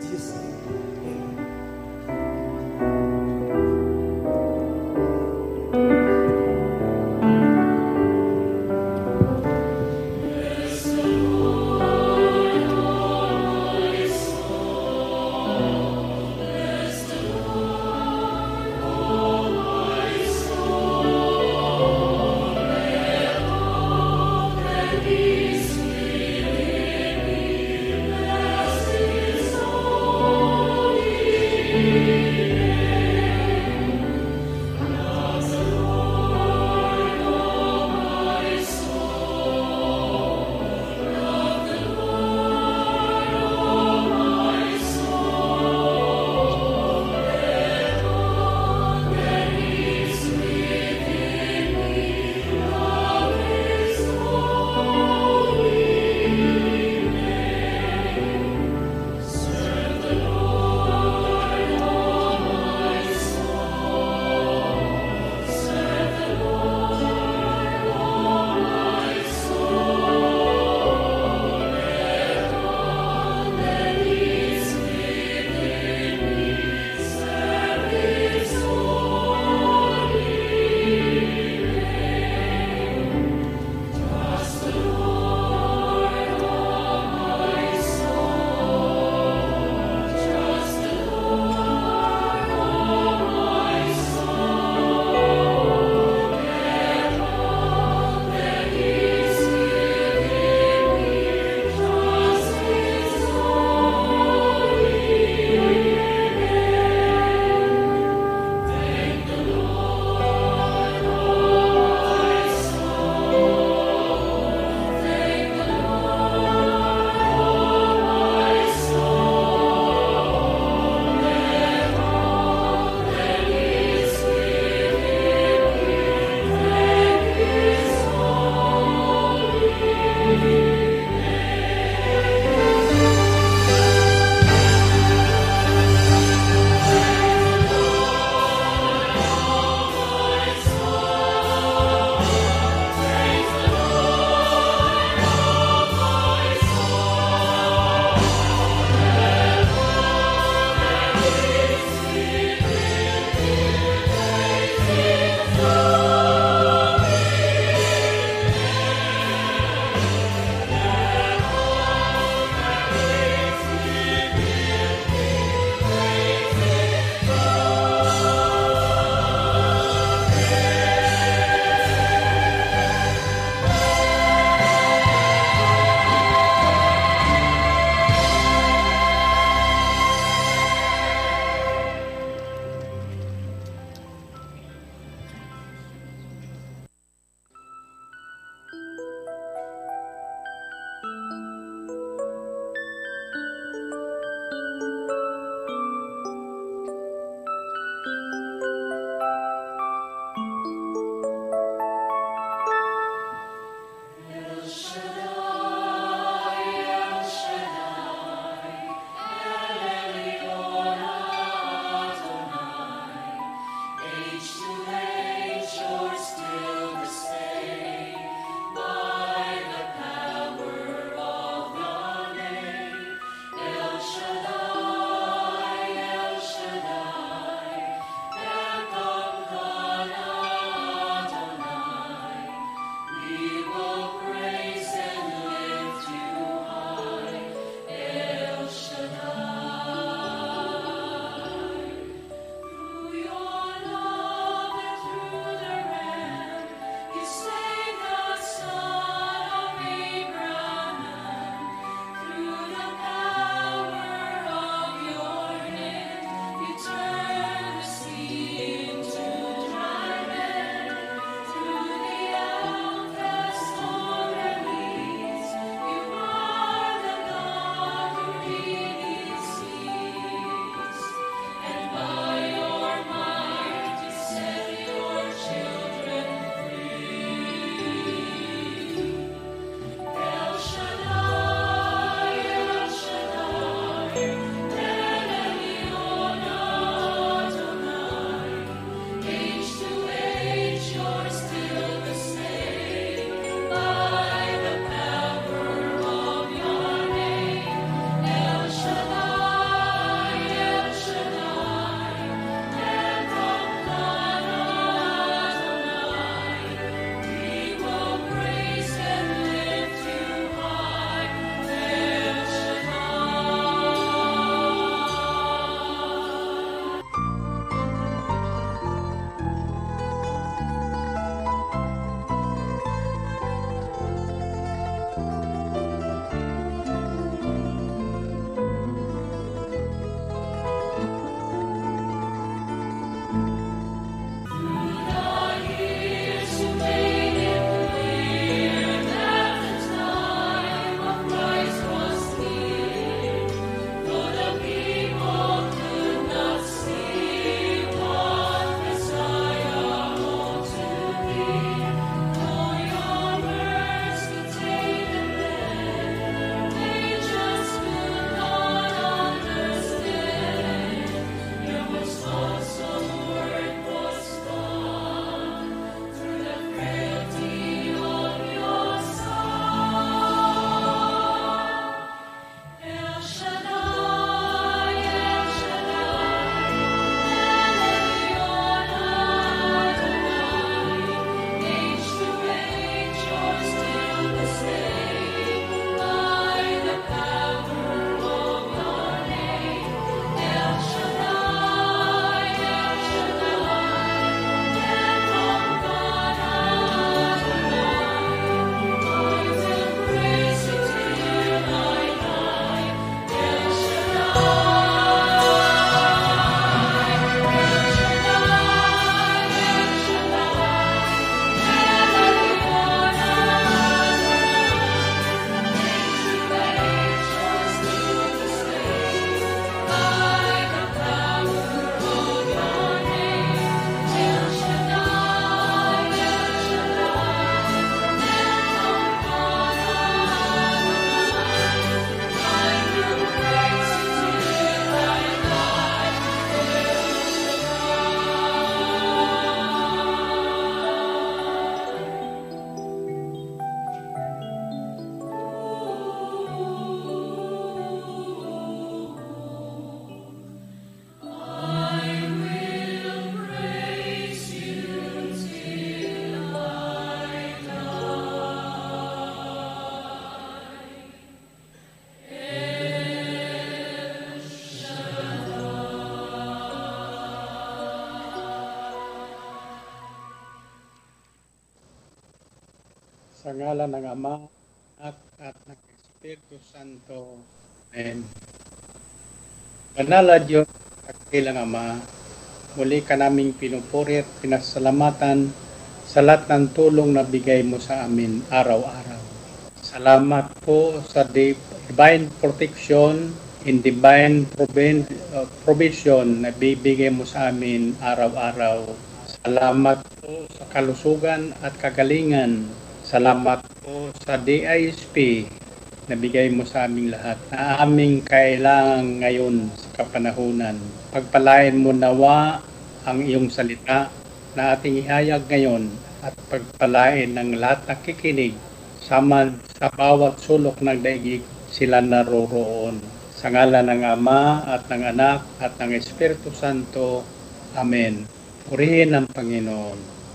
Jesus' ngalan ng Ama at, at ng Espiritu Santo. Amen. Banal na Diyos, kakilang Ama, muli ka naming pinupuri at pinasalamatan sa lahat ng tulong na bigay mo sa amin araw-araw. Salamat po sa di- divine protection in divine uh, provision na bibigay mo sa amin araw-araw. Salamat po sa kalusugan at kagalingan. Salamat po sa DISP na bigay mo sa aming lahat na aming kailangan ngayon sa kapanahunan. Pagpalain mo nawa ang iyong salita na ating ihayag ngayon at pagpalain ng lahat na kikinig saman sa bawat sulok ng daigig sila naroroon. Sa ngalan ng Ama at ng Anak at ng Espiritu Santo. Amen. Purihin ang Panginoon.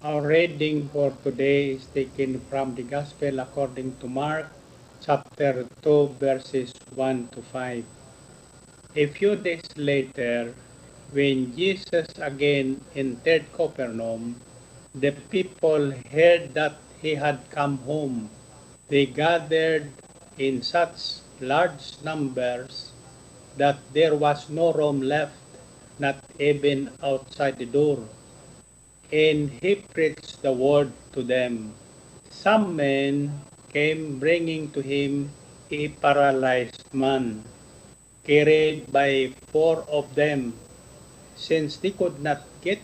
Our reading for today is taken from the Gospel according to Mark, chapter 2, verses 1 to 5. A few days later, when Jesus again entered Capernaum, the people heard that he had come home. They gathered in such large numbers that there was no room left, not even outside the door and he preached the word to them. Some men came bringing to him a paralyzed man. carried by four of them. Since they could not get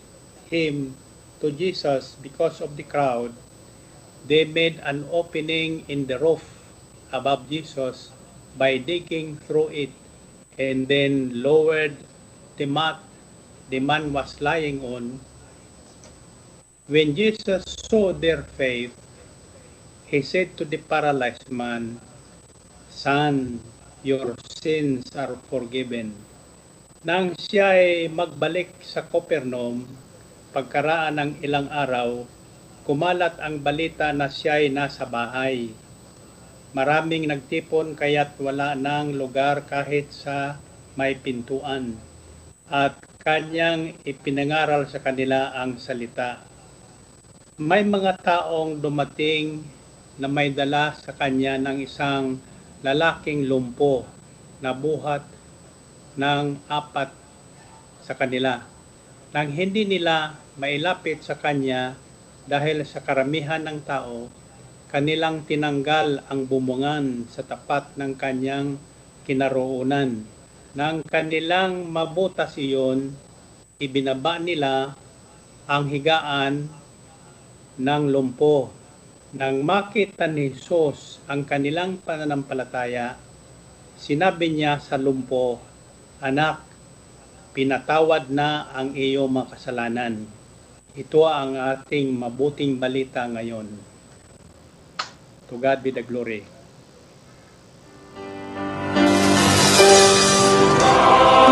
him to Jesus because of the crowd, they made an opening in the roof above Jesus by digging through it and then lowered the mat the man was lying on. When Jesus saw their faith, he said to the paralyzed man, Son, your sins are forgiven. Nang siya ay magbalik sa Capernaum, pagkaraan ng ilang araw, kumalat ang balita na siya ay nasa bahay. Maraming nagtipon kaya't wala nang lugar kahit sa may pintuan. At kanyang ipinangaral sa kanila ang salita. May mga taong dumating na may dala sa kanya ng isang lalaking lumpo na buhat ng apat sa kanila. Nang hindi nila mailapit sa kanya dahil sa karamihan ng tao, kanilang tinanggal ang bumungan sa tapat ng kanyang kinaroonan. Nang kanilang mabutas iyon, ibinaba nila ang higaan ng lumpo. Nang makita ni Jesus ang kanilang pananampalataya, sinabi niya sa lumpo, Anak, pinatawad na ang iyong mga kasalanan. Ito ang ating mabuting balita ngayon. To God be the glory. Amen.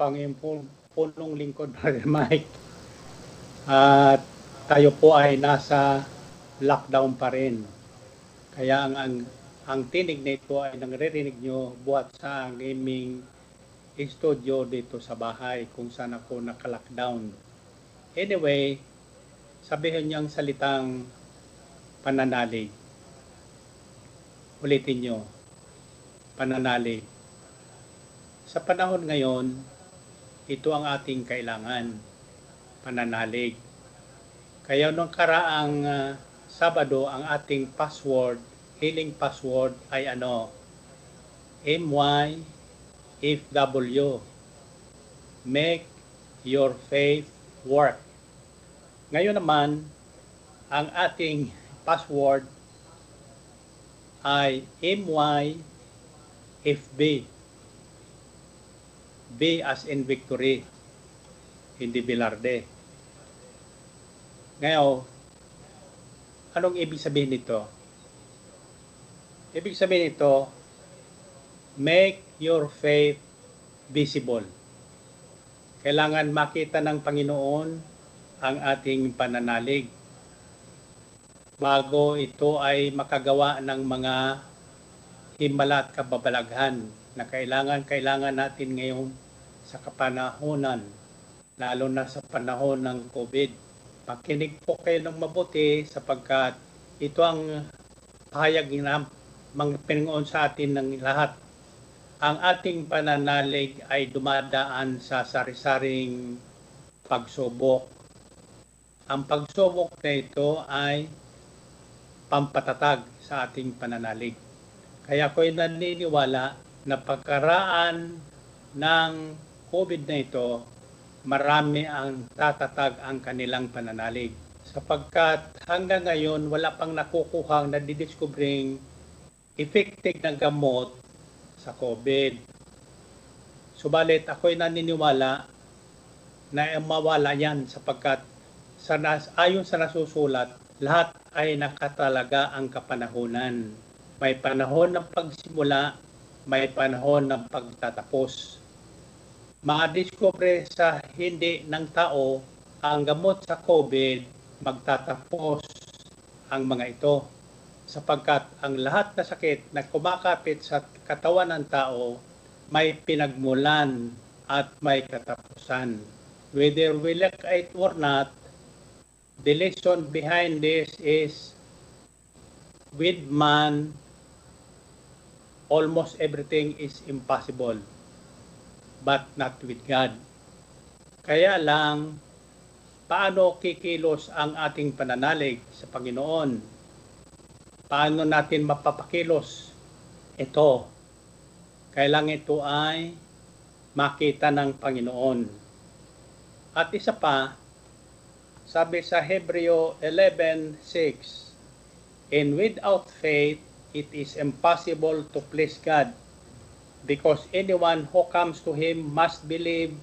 Ito pang yung pul- pulong lingkod, Brother Mike. At tayo po ay nasa lockdown pa rin. Kaya ang, ang, ang tinig nito ay nangririnig nyo buhat sa aming studio dito sa bahay kung saan ako naka-lockdown. Anyway, sabihin niyo ang salitang pananalig. Ulitin nyo, pananalig. Sa panahon ngayon, ito ang ating kailangan, pananalig. Kaya nung karaang ah, Sabado, ang ating password, healing password ay ano? MYFW. Make your faith work. Ngayon naman, ang ating password ay MYFB. B as in victory, hindi bilarde. Ngayon, anong ibig sabihin nito? Ibig sabihin nito, make your faith visible. Kailangan makita ng Panginoon ang ating pananalig bago ito ay makagawa ng mga himala at kababalaghan na kailangan kailangan natin ngayon sa kapanahonan lalo na sa panahon ng COVID. Pakinig po kayo ng mabuti sapagkat ito ang pahayag na mga Panginoon sa atin ng lahat. Ang ating pananalig ay dumadaan sa sari-saring pagsubok. Ang pagsubok na ito ay pampatatag sa ating pananalig. Kaya ako'y naniniwala na pagkaraan ng COVID na ito, marami ang tatatag ang kanilang pananalig. Sapagkat hanggang ngayon, wala pang nakukuhang nadidiscovering effective na gamot sa COVID. Subalit ako'y naniniwala na mawala yan sapagkat sa nas, ayon sa nasusulat, lahat ay nakatalaga ang kapanahonan. May panahon ng pagsimula, may panahon ng pagtatapos. Ma-discover sa hindi ng tao ang gamot sa COVID, magtatapos ang mga ito. Sapagkat ang lahat na sakit na kumakapit sa katawan ng tao, may pinagmulan at may katapusan. Whether we like it or not, the lesson behind this is with man almost everything is impossible but not with God. Kaya lang paano kikilos ang ating pananalig sa Panginoon? Paano natin mapapakilos? Ito. Kailangan ito ay makita ng Panginoon. At isa pa, sabi sa Hebreo 11:6, And without faith, it is impossible to please God, because anyone who comes to Him must believe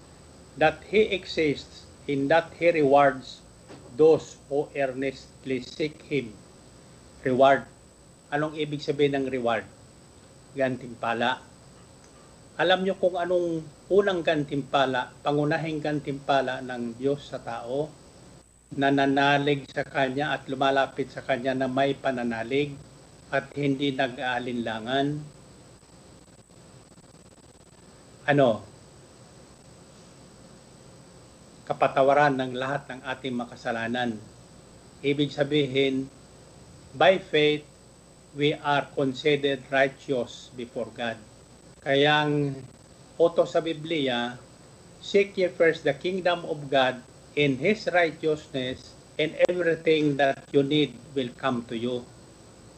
that He exists and that He rewards those who earnestly seek Him. Reward. Anong ibig sabihin ng reward? Gantimpala. Alam nyo kung anong unang gantimpala, pangunahing gantimpala ng Diyos sa tao? nananalig sa Kanya at lumalapit sa Kanya na may pananalig at hindi nag-aalinlangan. Ano? Kapatawaran ng lahat ng ating makasalanan. Ibig sabihin, by faith, we are considered righteous before God. Kaya ang oto sa Biblia, seek ye first the kingdom of God in His righteousness and everything that you need will come to you.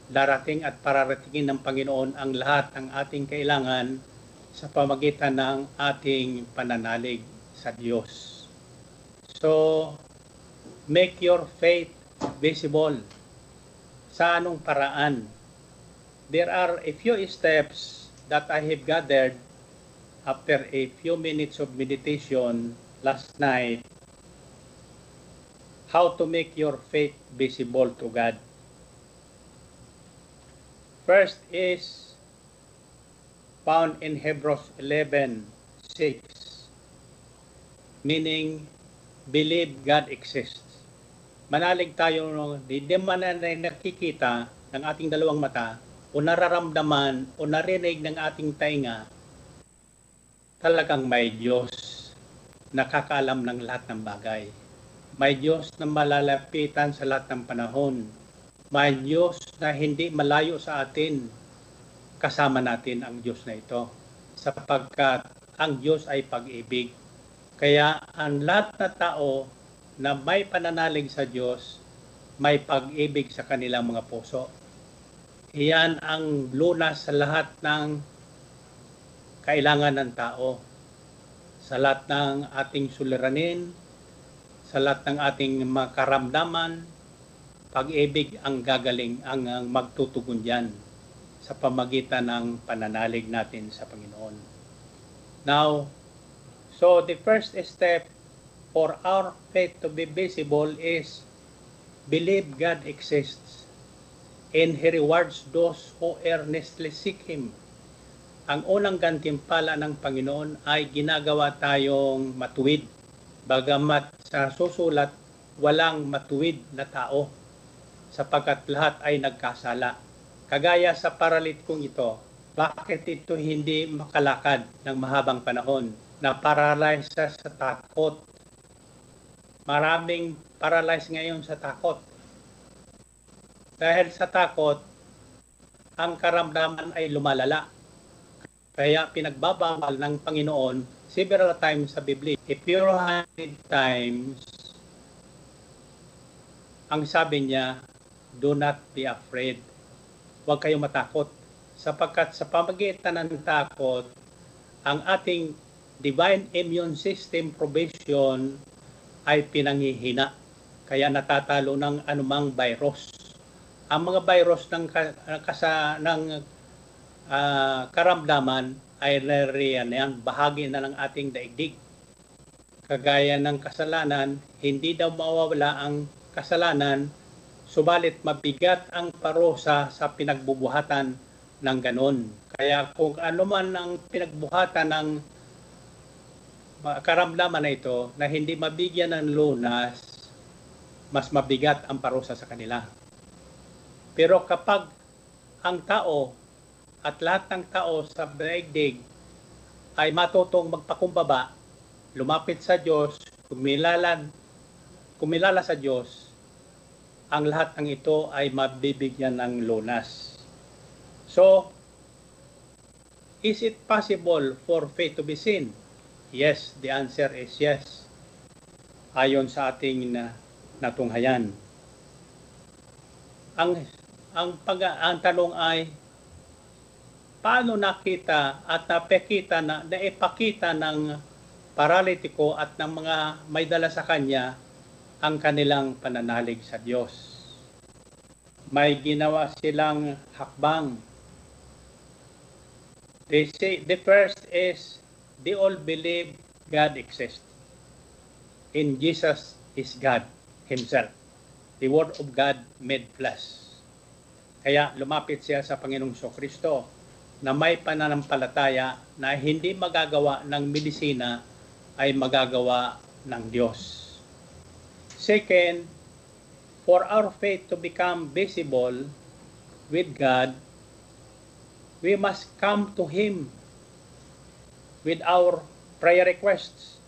Darating at pararatingin ng Panginoon ang lahat ng ating kailangan sa pamagitan ng ating pananalig sa Diyos. So, make your faith visible. Sa anong paraan? There are a few steps that I have gathered after a few minutes of meditation last night how to make your faith visible to God. First is found in Hebrews 11, 6, meaning believe God exists. Manalig tayo, no, di, di man na nakikita ng ating dalawang mata o nararamdaman o narinig ng ating tainga, talagang may Diyos nakakaalam ng lahat ng bagay. May Diyos na malalapitan sa lahat ng panahon. May Diyos na hindi malayo sa atin. Kasama natin ang Diyos na ito. Sapagkat ang Diyos ay pag-ibig. Kaya ang lahat na tao na may pananalig sa Diyos, may pag-ibig sa kanilang mga puso. Iyan ang lunas sa lahat ng kailangan ng tao. Sa lahat ng ating suliranin, sa lahat ng ating mga karamdaman, pag-ibig ang gagaling, ang, ang magtutugon dyan sa pamagitan ng pananalig natin sa Panginoon. Now, so the first step for our faith to be visible is believe God exists and He rewards those who earnestly seek Him. Ang unang gantimpala ng Panginoon ay ginagawa tayong matuwid. Bagamat sa susulat, walang matuwid na tao sapagkat lahat ay nagkasala. Kagaya sa paralitkong ito, bakit ito hindi makalakad ng mahabang panahon? Na paralyze sa takot maraming paralyzed ngayon sa takot. Dahil sa takot, ang karamdaman ay lumalala. Kaya pinagbabawal ng Panginoon several times sa Biblia. If you're hundred times, ang sabi niya, do not be afraid. Huwag kayong matakot. Sapagkat sa pamagitan ng takot, ang ating divine immune system provision ay pinangihina kaya natatalo ng anumang virus. Ang mga virus ng kasa ng uh, karamdaman ay nariyan yan, bahagi na ng ating daigdig. Kagaya ng kasalanan, hindi daw mawawala ang kasalanan, subalit mabigat ang parusa sa pinagbubuhatan ng ganon. Kaya kung ano man ang pinagbuhatan ng karamdaman na ito na hindi mabigyan ng lunas, mas mabigat ang parusa sa kanila. Pero kapag ang tao at lahat ng tao sa daigdig ay matutong magpakumbaba, lumapit sa Diyos, kumilala, kumilala sa Diyos, ang lahat ng ito ay mabibigyan ng lunas. So, is it possible for faith to be seen? Yes, the answer is yes. Ayon sa ating na, natunghayan. Ang ang pag ang tanong ay paano nakita at napekita na naipakita ng paralitiko at ng mga may dala sa kanya ang kanilang pananalig sa Diyos. May ginawa silang hakbang. They say the first is they all believe God exists. In Jesus is God Himself. The Word of God made flesh. Kaya lumapit siya sa Panginoong Kristo na may pananampalataya na hindi magagawa ng medisina ay magagawa ng Diyos. Second, for our faith to become visible with God, we must come to Him with our prayer requests.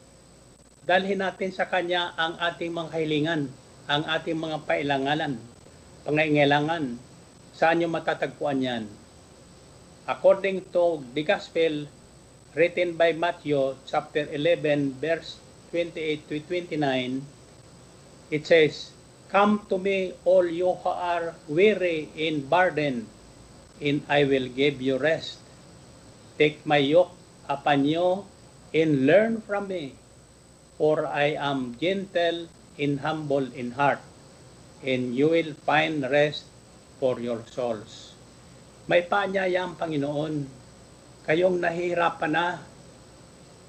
Dalhin natin sa Kanya ang ating mga kahilingan, ang ating mga pailangalan, pangailangan. Saan nyo matatagpuan yan? According to the Gospel written by Matthew chapter 11 verse 28 to 29, it says, Come to me all you who are weary and burdened, and I will give you rest. Take my yoke upon you and learn from me, for I am gentle and humble in heart, and you will find rest for your souls. May paanyaya ang Panginoon. Kayong nahihirapan na,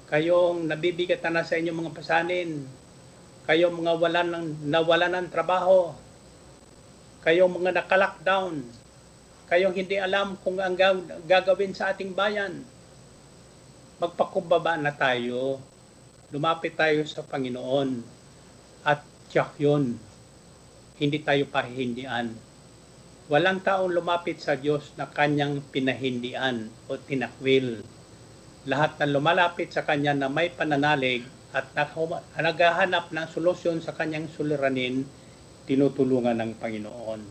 kayong nabibigatan na sa inyong mga pasanin, kayong mga walan ng, nawalan ng trabaho, kayong mga naka-lockdown, kayong hindi alam kung ang gagawin sa ating bayan, magpakumbaba na tayo. Lumapit tayo sa Panginoon. At tiyak yun, hindi tayo pahihindian. Walang taong lumapit sa Diyos na kanyang pinahindian o tinakwil. Lahat na lumalapit sa kanya na may pananalig at naghahanap ng solusyon sa kanyang suliranin, tinutulungan ng Panginoon.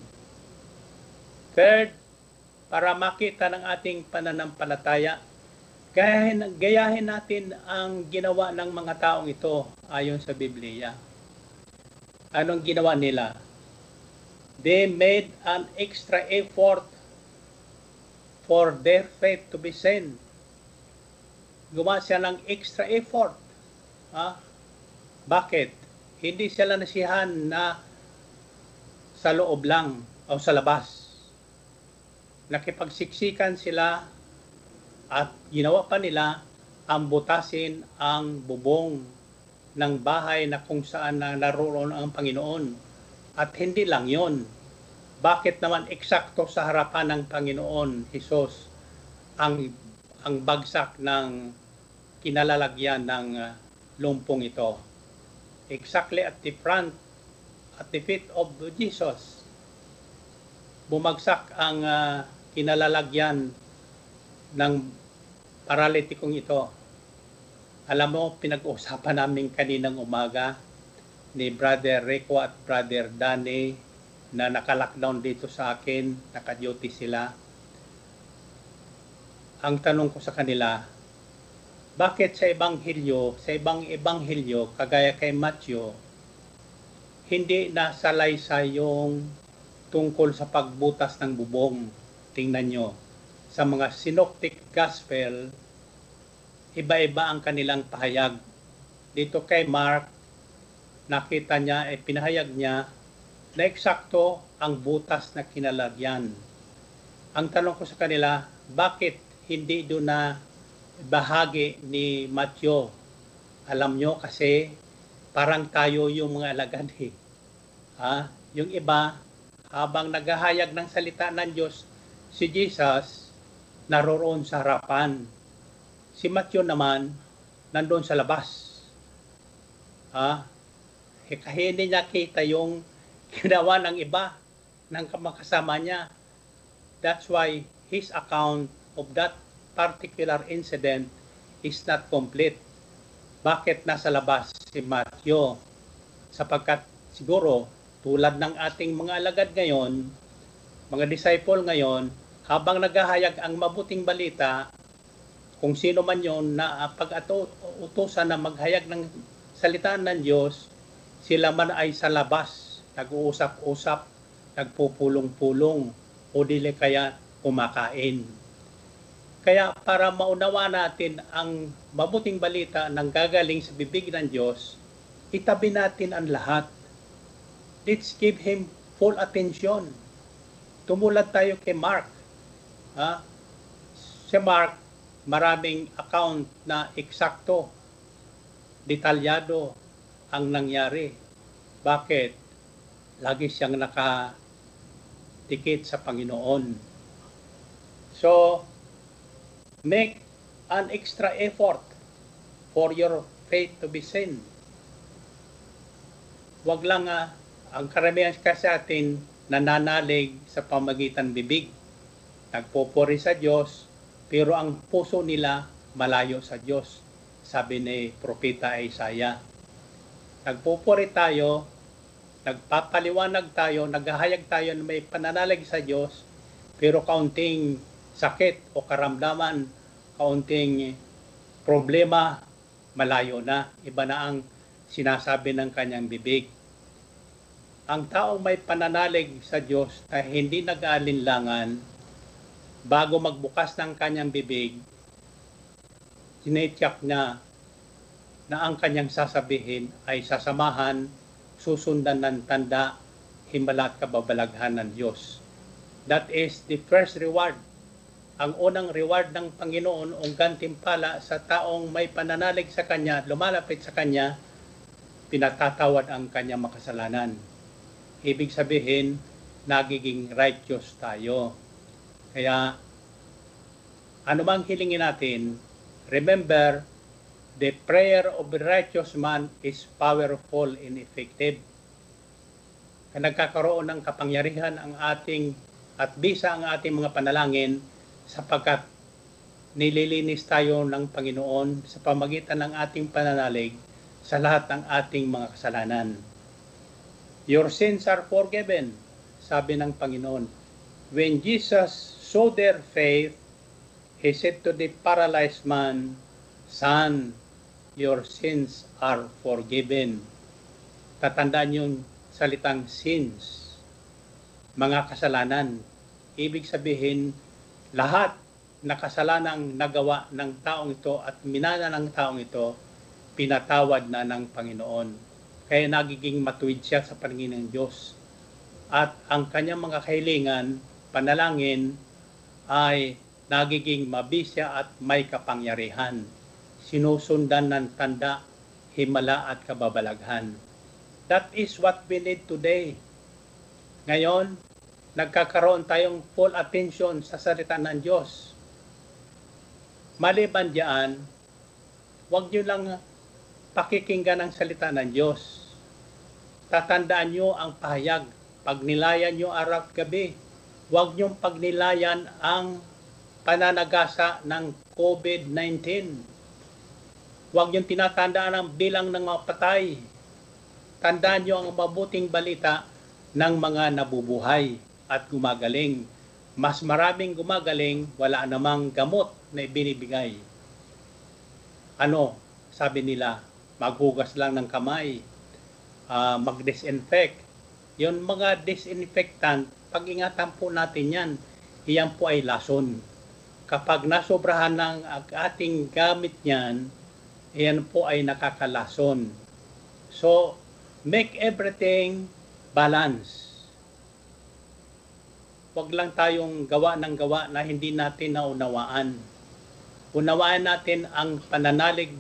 Third, para makita ng ating pananampalataya, gayahin, gayahin natin ang ginawa ng mga taong ito ayon sa Biblia. Anong ginawa nila? They made an extra effort for their faith to be seen. Gumawa siya ng extra effort. Ha? Bakit? Hindi sila nasihan na sa loob lang o sa labas. Nakipagsiksikan sila at ginawa pa nila ang butasin ang bubong ng bahay na kung saan na naroon ang Panginoon. At hindi lang yon. Bakit naman eksakto sa harapan ng Panginoon, Hesus, ang, ang bagsak ng kinalalagyan ng uh, lumpong ito? Exactly at the front, at the feet of Jesus. Bumagsak ang uh, kinalalagyan ng paralitikong ito. Alam mo, pinag-uusapan namin kaninang umaga ni Brother Rico at Brother Danny na naka-lockdown dito sa akin, naka-duty sila. Ang tanong ko sa kanila, bakit sa Ebanghelyo, sa ibang Ebanghelyo, kagaya kay Matthew, hindi nasalaysay yung tungkol sa pagbutas ng bubong. Tingnan nyo, sa mga synoptic gospel, iba-iba ang kanilang pahayag. Dito kay Mark, nakita niya, eh, pinahayag niya na eksakto ang butas na kinalagyan. Ang tanong ko sa kanila, bakit hindi doon na bahagi ni Matthew? Alam nyo kasi parang tayo yung mga alagad eh. Ha? Yung iba, habang naghahayag ng salita ng Diyos, si Jesus naroroon sa harapan. Si Matthew naman, nandoon sa labas. Ha? Eh, kahit hindi niya kita yung ginawa ng iba, ng kamakasama niya. That's why his account of that particular incident is not complete. Bakit nasa labas si Matthew? Sapagkat siguro tulad ng ating mga alagad ngayon, mga disciple ngayon, habang naghahayag ang mabuting balita, kung sino man yon na pag-utusan na maghayag ng salita ng Diyos, sila man ay sa labas, nag-uusap-usap, nagpupulong-pulong, o dili kaya kumakain. Kaya para maunawa natin ang mabuting balita ng gagaling sa bibig ng Diyos, itabi natin ang lahat. Let's give Him full attention. Tumulad tayo kay Mark. Ha? Si Mark, maraming account na eksakto, detalyado ang nangyari. Bakit? Lagi siyang nakatikit sa Panginoon. So, make an extra effort for your faith to be seen. Huwag lang ah, ang karamihan kasi atin nananalig sa pamagitan bibig. Nagpupuri sa Diyos, pero ang puso nila malayo sa Diyos. Sabi ni Propeta Isaiah. Nagpupuri tayo, nagpapaliwanag tayo, naghahayag tayo na may pananalig sa Diyos, pero kaunting sakit o karamdaman, kaunting problema, malayo na. Iba na ang sinasabi ng kanyang bibig. Ang taong may pananalig sa Diyos na hindi nag-aalinlangan, bago magbukas ng kanyang bibig, sinetyak niya na ang kanyang sasabihin ay sasamahan, susundan ng tanda, himala at kababalaghan ng Diyos. That is the first reward. Ang unang reward ng Panginoon o gantimpala sa taong may pananalig sa Kanya, lumalapit sa Kanya, pinatatawad ang kanyang makasalanan. Ibig sabihin, nagiging righteous tayo. Kaya, bang hilingin natin, Remember, the prayer of the righteous man is powerful and effective. Kaya nagkakaroon ng kapangyarihan ang ating at bisa ang ating mga panalangin sapagkat nililinis tayo ng Panginoon sa pamagitan ng ating pananalig sa lahat ng ating mga kasalanan. Your sins are forgiven, sabi ng Panginoon. When Jesus saw their faith, He said to the paralyzed man, Son, your sins are forgiven. Tatandaan yung salitang sins, mga kasalanan. Ibig sabihin, lahat na kasalanang nagawa ng taong ito at minana ng taong ito, pinatawad na ng Panginoon. Kaya nagiging matuwid siya sa paningin ng Diyos. At ang kanyang mga kahilingan, panalangin, ay nagiging mabisya at may kapangyarihan. Sinusundan ng tanda, himala at kababalaghan. That is what we need today. Ngayon, nagkakaroon tayong full attention sa salita ng Diyos. Maliban diyan, huwag nyo lang pakikinggan ang salita ng Diyos. Tatandaan nyo ang pahayag. Pag nilayan nyo araw at gabi, huwag nyong pagnilayan ang pananagasa ng COVID-19. Huwag niyong tinatandaan ang bilang ng mga patay. Tandaan niyo ang mabuting balita ng mga nabubuhay at gumagaling. Mas maraming gumagaling, wala namang gamot na ibinibigay. Ano, sabi nila, maghugas lang ng kamay, ah, mag-disinfect. Yung mga disinfectant, pag-ingatan po natin yan, iyan po ay lason. Kapag nasobrahan ng ating gamit niyan, iyan po ay nakakalason. So, make everything balance. Huwag lang tayong gawa ng gawa na hindi natin naunawaan. Unawaan natin ang pananalig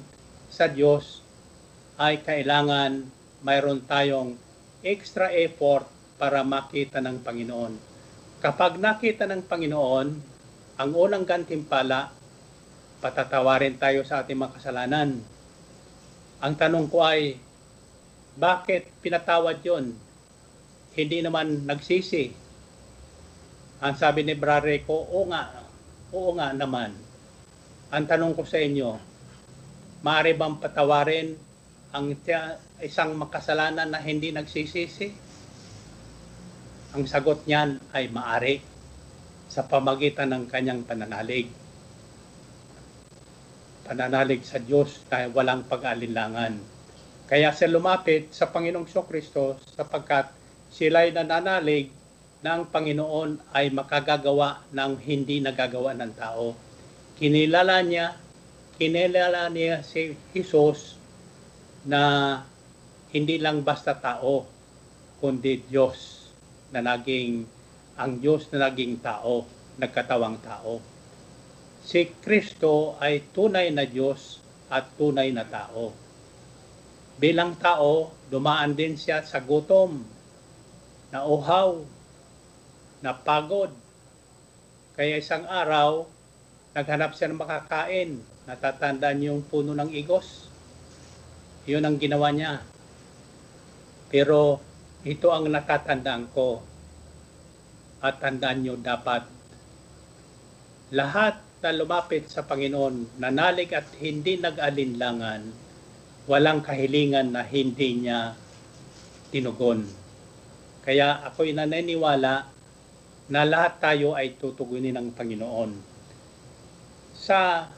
sa Diyos ay kailangan mayroon tayong extra effort para makita ng Panginoon. Kapag nakita ng Panginoon, ang unang gantimpala, patatawarin tayo sa ating mga kasalanan. Ang tanong ko ay, bakit pinatawad yon? Hindi naman nagsisi. Ang sabi ni Brare ko, oo nga, oo nga naman. Ang tanong ko sa inyo, maaari bang patawarin ang isang makasalanan na hindi nagsisisi? Ang sagot niyan ay maari sa pamagitan ng kanyang pananalig. Pananalig sa Diyos na walang pag-alinlangan. Kaya siya lumapit sa Panginoong Kristo sapagkat sila'y nananalig ng Panginoon ay makagagawa ng hindi nagagawa ng tao. Kinilala niya, kinilala niya si Jesus na hindi lang basta tao, kundi Diyos na naging, ang Diyos na naging tao, nagkatawang tao. Si Kristo ay tunay na Diyos at tunay na tao. Bilang tao, dumaan din siya sa gutom, na uhaw, na pagod. Kaya isang araw, naghanap siya ng makakain. Natatandaan yung puno ng igos. Yun ang ginawa niya. Pero ito ang natatandaan ko. At tandaan niyo dapat lahat na lumapit sa Panginoon, nanalig at hindi nag-alinlangan, walang kahilingan na hindi niya tinugon. Kaya ako'y naniniwala na lahat tayo ay tutugunin ng Panginoon. Sa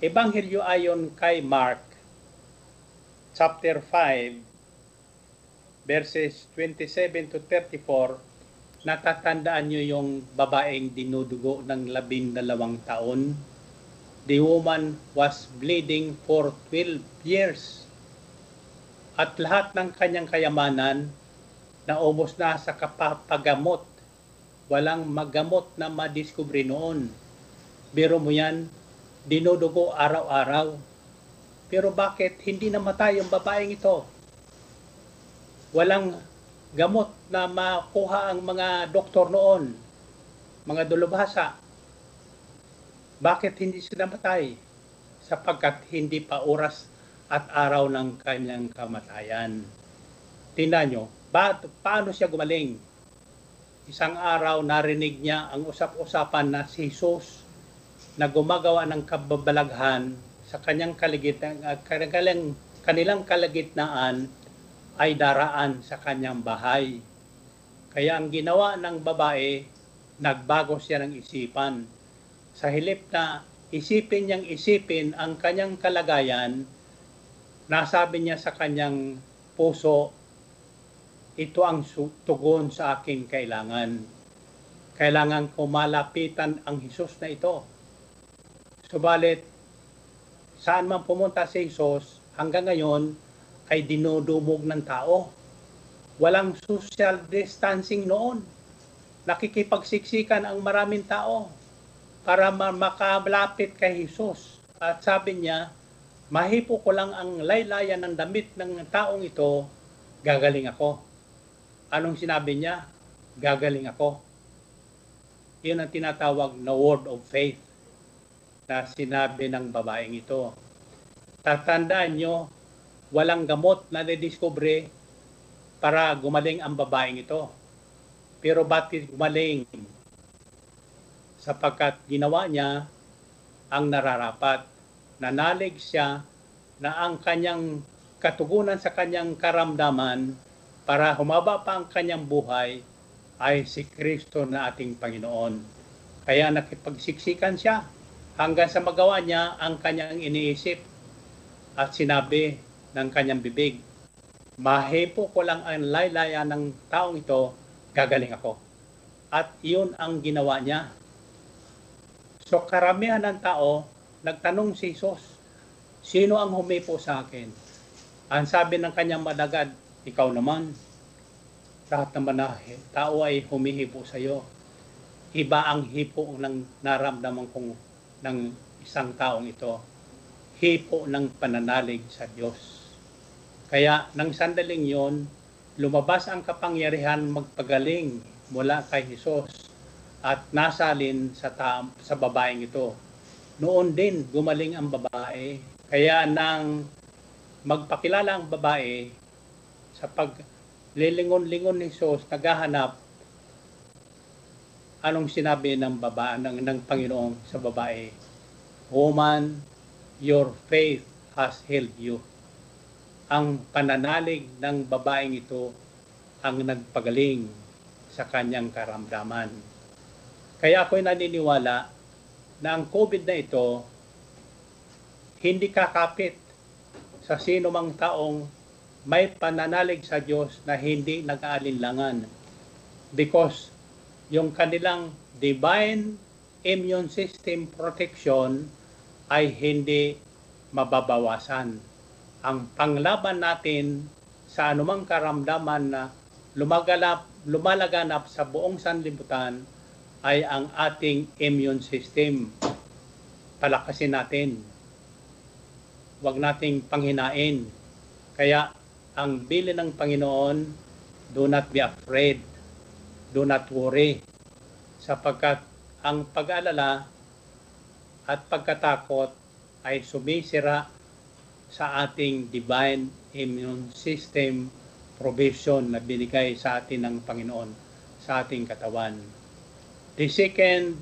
Ebanghelyo ayon kay Mark, chapter 5, verses 27 to 34, natatandaan nyo yung babaeng dinudugo ng labing dalawang taon. The woman was bleeding for 12 years. At lahat ng kanyang kayamanan naubos na sa kapapagamot. Walang magamot na madiskubre noon. Biro mo yan, dinudugo araw-araw. Pero bakit hindi namatay yung babaeng ito? Walang gamot na makuha ang mga doktor noon, mga dulubhasa. Bakit hindi sila matay? sapagkat hindi pa oras at araw ng kanyang kamatayan. Tingnan nyo, ba, paano siya gumaling? Isang araw narinig niya ang usap-usapan na si Jesus na gumagawa ng kababalaghan sa kanyang kaligitnaan, at kanilang, kanilang kalagitnaan ay daraan sa kanyang bahay. Kaya ang ginawa ng babae, nagbago siya ng isipan. Sa hilip na isipin niyang isipin ang kanyang kalagayan, nasabi niya sa kanyang puso, ito ang tugon sa aking kailangan. Kailangan ko malapitan ang Jesus na ito. Subalit, saan man pumunta si Jesus, hanggang ngayon ay dinudumog ng tao. Walang social distancing noon. Nakikipagsiksikan ang maraming tao para ma- makalapit kay Jesus. At sabi niya, mahipo ko lang ang laylayan ng damit ng taong ito, gagaling ako. Anong sinabi niya? Gagaling ako. Yun ang tinatawag na word of faith na sinabi ng babaeng ito. Tatandaan nyo, walang gamot na nadiskubre para gumaling ang babaeng ito. Pero bakit gumaling? Sapagkat ginawa niya ang nararapat. Nanalig siya na ang kanyang katugunan sa kanyang karamdaman para humaba pa ang kanyang buhay ay si Kristo na ating Panginoon. Kaya nakipagsiksikan siya hanggang sa magawa niya ang kanyang iniisip at sinabi ng kanyang bibig, Mahipo ko lang ang laylayan ng taong ito, gagaling ako. At iyon ang ginawa niya. So karamihan ng tao, nagtanong si Jesus, sino ang humipo sa akin? Ang sabi ng kanyang madagad, ikaw naman. Lahat naman na tao ay humihipo sa iyo. Iba ang hipo ng naramdaman kong ng isang taong ito. Hipo ng pananalig sa Diyos. Kaya nang sandaling yon, lumabas ang kapangyarihan magpagaling mula kay Jesus at nasalin sa, ta- sa babaeng ito. Noon din gumaling ang babae. Kaya nang magpakilala ang babae sa pag lilingon-lingon ni Jesus, naghahanap anong sinabi ng baba ng, ng Panginoon sa babae. Woman, your faith has healed you. Ang pananalig ng babaeng ito ang nagpagaling sa kanyang karamdaman. Kaya ako'y naniniwala na ang COVID na ito hindi kakapit sa sino mang taong may pananalig sa Diyos na hindi nag-aalinlangan. Because yung kanilang divine immune system protection ay hindi mababawasan. Ang panglaban natin sa anumang karamdaman na lumaganap, lumalaganap sa buong sanlibutan ay ang ating immune system. Palakasin natin. Huwag nating panghinain. Kaya ang bili ng Panginoon, do not be afraid. Do not worry. Sapagkat ang pag-alala at pagkatakot ay sumisira sa ating divine immune system provision na binigay sa atin ng Panginoon sa ating katawan. The second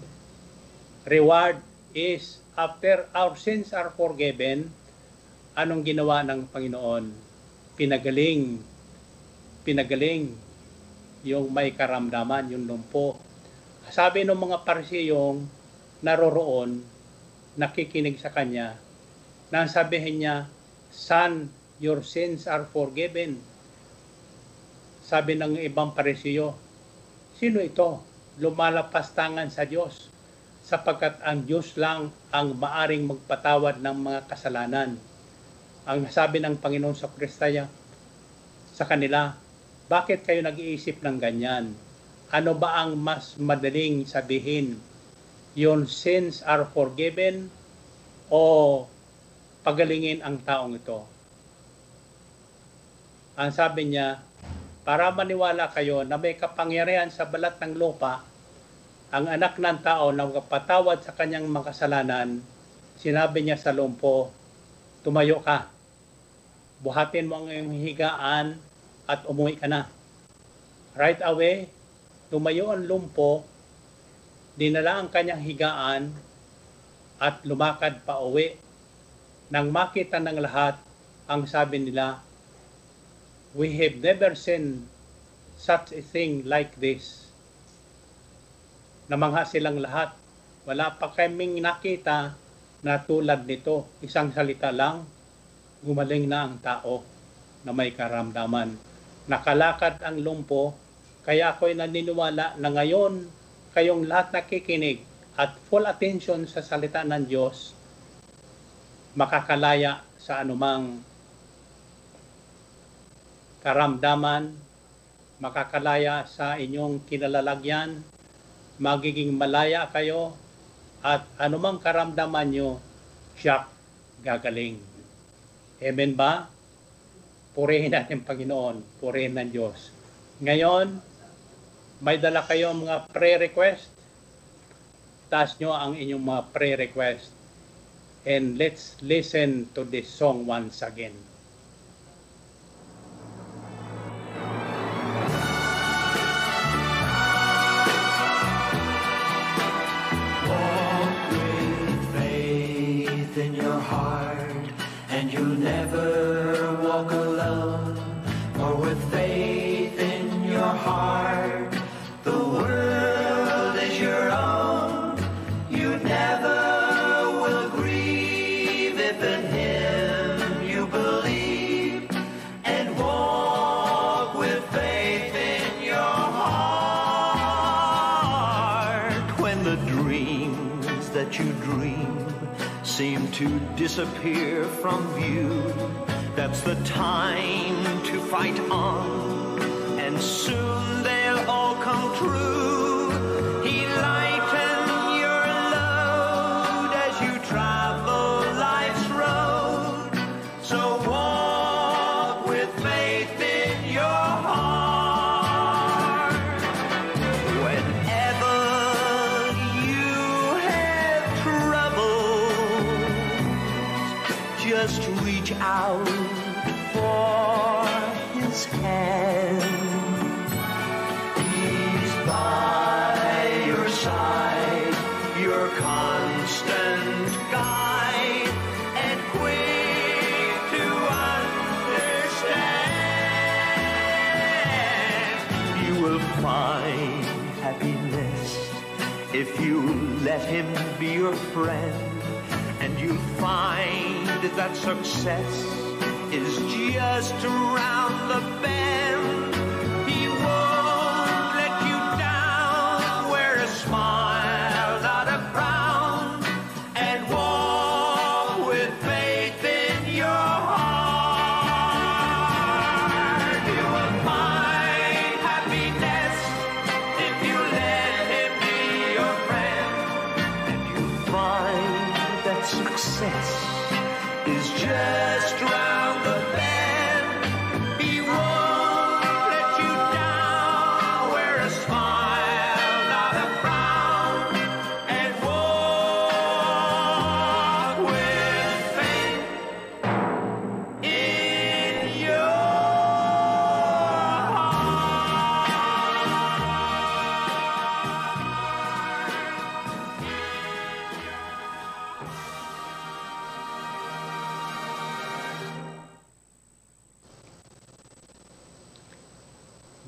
reward is after our sins are forgiven, anong ginawa ng Panginoon? Pinagaling, pinagaling yung may karamdaman, yung lumpo. Sabi ng mga parisiyong naroroon, nakikinig sa kanya, na sabihin niya, Son, your sins are forgiven. Sabi ng ibang parisiyo, sino ito? Lumalapas tangan sa Diyos sapagkat ang Diyos lang ang maaring magpatawad ng mga kasalanan. Ang sabi ng Panginoon sa Kristaya sa kanila, bakit kayo nag-iisip ng ganyan? Ano ba ang mas madaling sabihin? Your sins are forgiven o pagalingin ang taong ito? Ang sabi niya, para maniwala kayo na may kapangyarihan sa balat ng lupa, ang anak ng tao na magpatawad sa kanyang mga kasalanan, sinabi niya sa lumpo, tumayo ka. Buhatin mo ang iyong higaan at umuwi ka na. Right away, tumayo ang lumpo, dinala ang kanyang higaan at lumakad pa uwi. Nang makita ng lahat, ang sabi nila, We have never seen such a thing like this. Namangha silang lahat. Wala pa kaming nakita na tulad nito. Isang salita lang, gumaling na ang tao na may karamdaman. Nakalakad ang lumpo, kaya ako'y naniniwala na ngayon kayong lahat nakikinig at full attention sa salita ng Diyos, makakalaya sa anumang karamdaman, makakalaya sa inyong kinalalagyan, magiging malaya kayo, at anumang karamdaman nyo, siya gagaling. Amen ba? Purihin natin Panginoon, purihin ng Diyos. Ngayon, may dala kayo mga prayer request. Taas nyo ang inyong mga prayer request. And let's listen to this song once again. Disappear from view, that's the time to fight on, and soon they'll all come true. That success is just around the bend.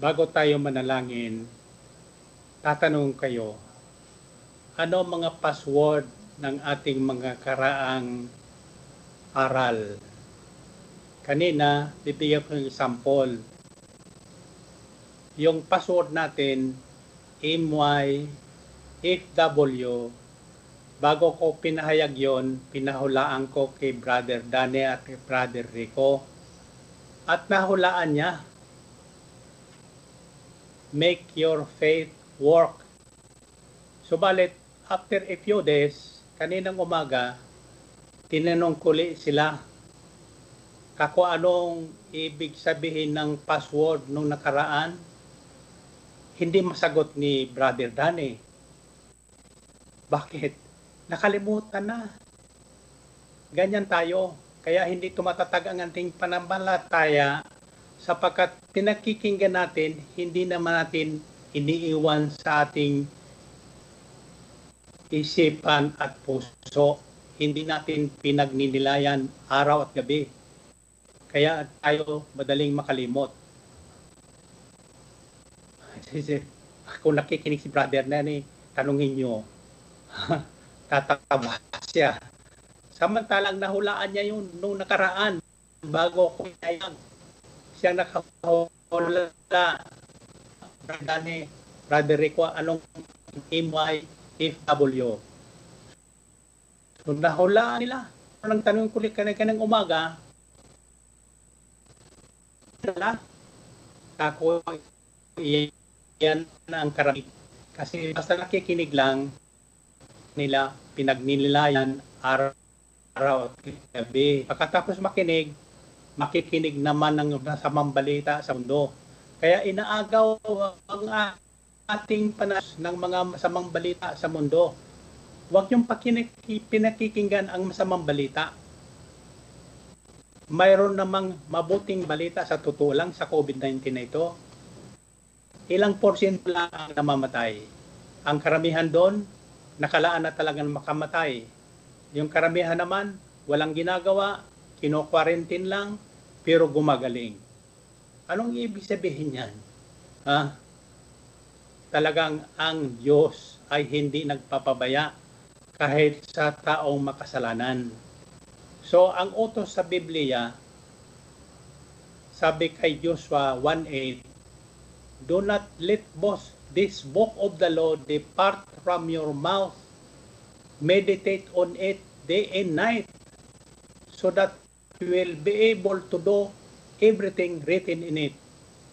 Bago tayo manalangin, tatanong kayo, ano mga password ng ating mga karaang aral? Kanina, bibigyan ko ng example. Yung password natin, MY, FW, bago ko pinahayag yon, pinahulaan ko kay Brother Dane at kay Brother Rico. At nahulaan niya, make your faith work. Subalit, after a few days, kaninang umaga, tinanong kuli sila kako anong ibig sabihin ng password nung nakaraan. Hindi masagot ni Brother Danny. Bakit? Nakalimutan na. ganyan tayo. Kaya hindi tumatatag ang ating pananampalataya sapagkat pinakikinggan natin, hindi naman natin iniiwan sa ating isipan at puso. Hindi natin pinagninilayan araw at gabi. Kaya tayo madaling makalimot. Kung nakikinig si brother na ni, tanungin nyo, tatawa siya. Samantalang nahulaan niya yun nung nakaraan bago ko inayag. Siya nakahula. Brother ni, Brother Rico, anong MYFW? So nahulaan nila. Nang tanong ko ulit kanang umaga, nila, ako, yan na ang karami. Kasi basta nakikinig lang nila, pinagninilayan araw, araw at gabi. Pagkatapos makinig, makikinig naman ng masamang balita sa mundo. Kaya inaagaw ang ating panas ng mga masamang balita sa mundo. Huwag pakinig, pinakikinggan ang masamang balita. Mayroon namang mabuting balita sa totoo lang sa COVID-19 na ito ilang porsyento lang ang namamatay. Ang karamihan doon, nakalaan na talagang makamatay. Yung karamihan naman, walang ginagawa, kino-quarantine lang, pero gumagaling. Anong ibig sabihin yan? Ha? Talagang ang Diyos ay hindi nagpapabaya kahit sa taong makasalanan. So, ang utos sa Biblia, sabi kay Joshua 1.8, Do not let both this book of the law depart from your mouth. Meditate on it day and night, so that you will be able to do everything written in it.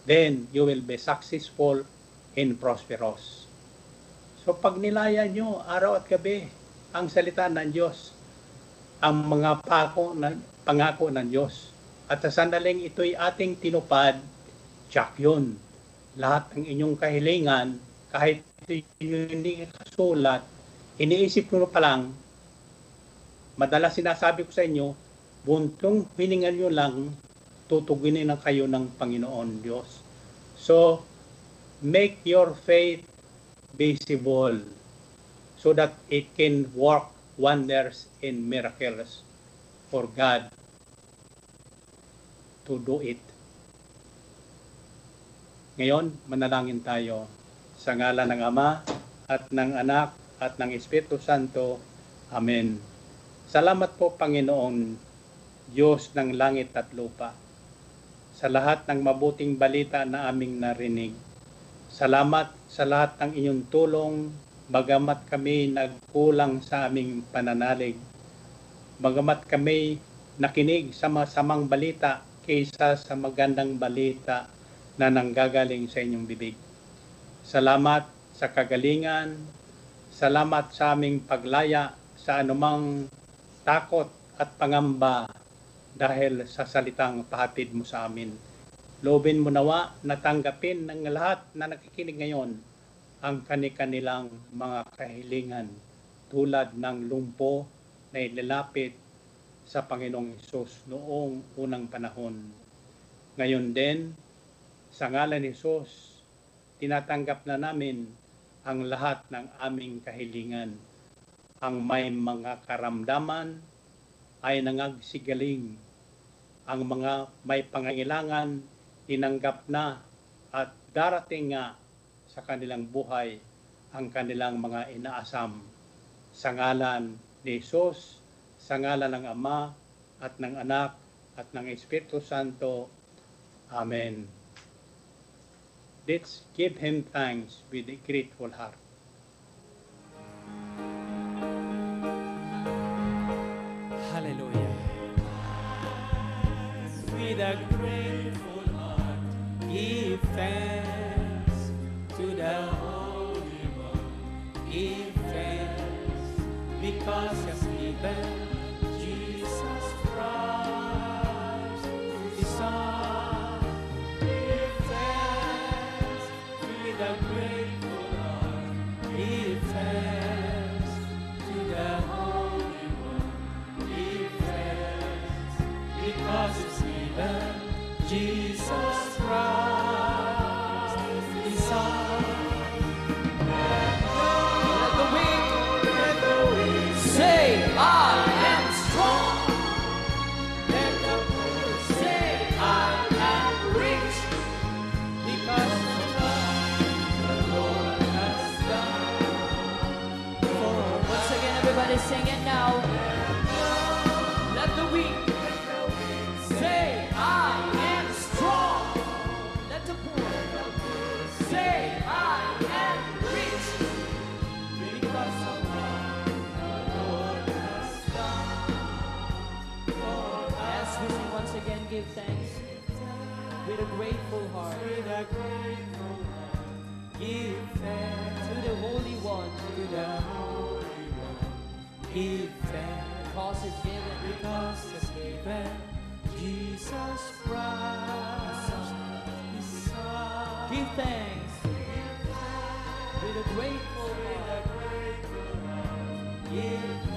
Then you will be successful and prosperous. So pag nilaya nyo araw at gabi ang salita ng Diyos, ang mga pako na pangako ng Diyos. At sa sandaling ito'y ating tinupad, tsak yun lahat ng inyong kahilingan, kahit hindi kasulat, iniisip ko pa lang, madalas sinasabi ko sa inyo, buntong hiningan nyo lang, tutuginin na kayo ng Panginoon Diyos. So, make your faith visible so that it can work wonders and miracles for God to do it. Ngayon, manalangin tayo sa ngala ng Ama at ng Anak at ng Espiritu Santo. Amen. Salamat po Panginoon, Diyos ng langit at lupa, sa lahat ng mabuting balita na aming narinig. Salamat sa lahat ng inyong tulong, bagamat kami nagkulang sa aming pananalig. Bagamat kami nakinig sa masamang balita kaysa sa magandang balita na nanggagaling sa inyong bibig. Salamat sa kagalingan, salamat sa aming paglaya sa anumang takot at pangamba dahil sa salitang pahatid mo sa amin. Lobin mo nawa na tanggapin ng lahat na nakikinig ngayon ang kani-kanilang mga kahilingan tulad ng lumpo na ilalapit sa Panginoong Isus noong unang panahon. Ngayon din, sa ngalan ni Jesus, tinatanggap na namin ang lahat ng aming kahilingan. Ang may mga karamdaman ay nangagsigaling. Ang mga may pangailangan, tinanggap na at darating nga sa kanilang buhay ang kanilang mga inaasam. Sa ngalan ni Jesus, sa ngalan ng Ama at ng Anak at ng Espiritu Santo. Amen. Let's give him thanks with a grateful heart. With a grateful heart, give thanks with a grateful heart. With a grateful heart. Give thanks to the Holy One. To the Holy One. Give thanks. Because it's given. Because it's given. Jesus Christ. His Son. Give thanks. With a grateful heart. Give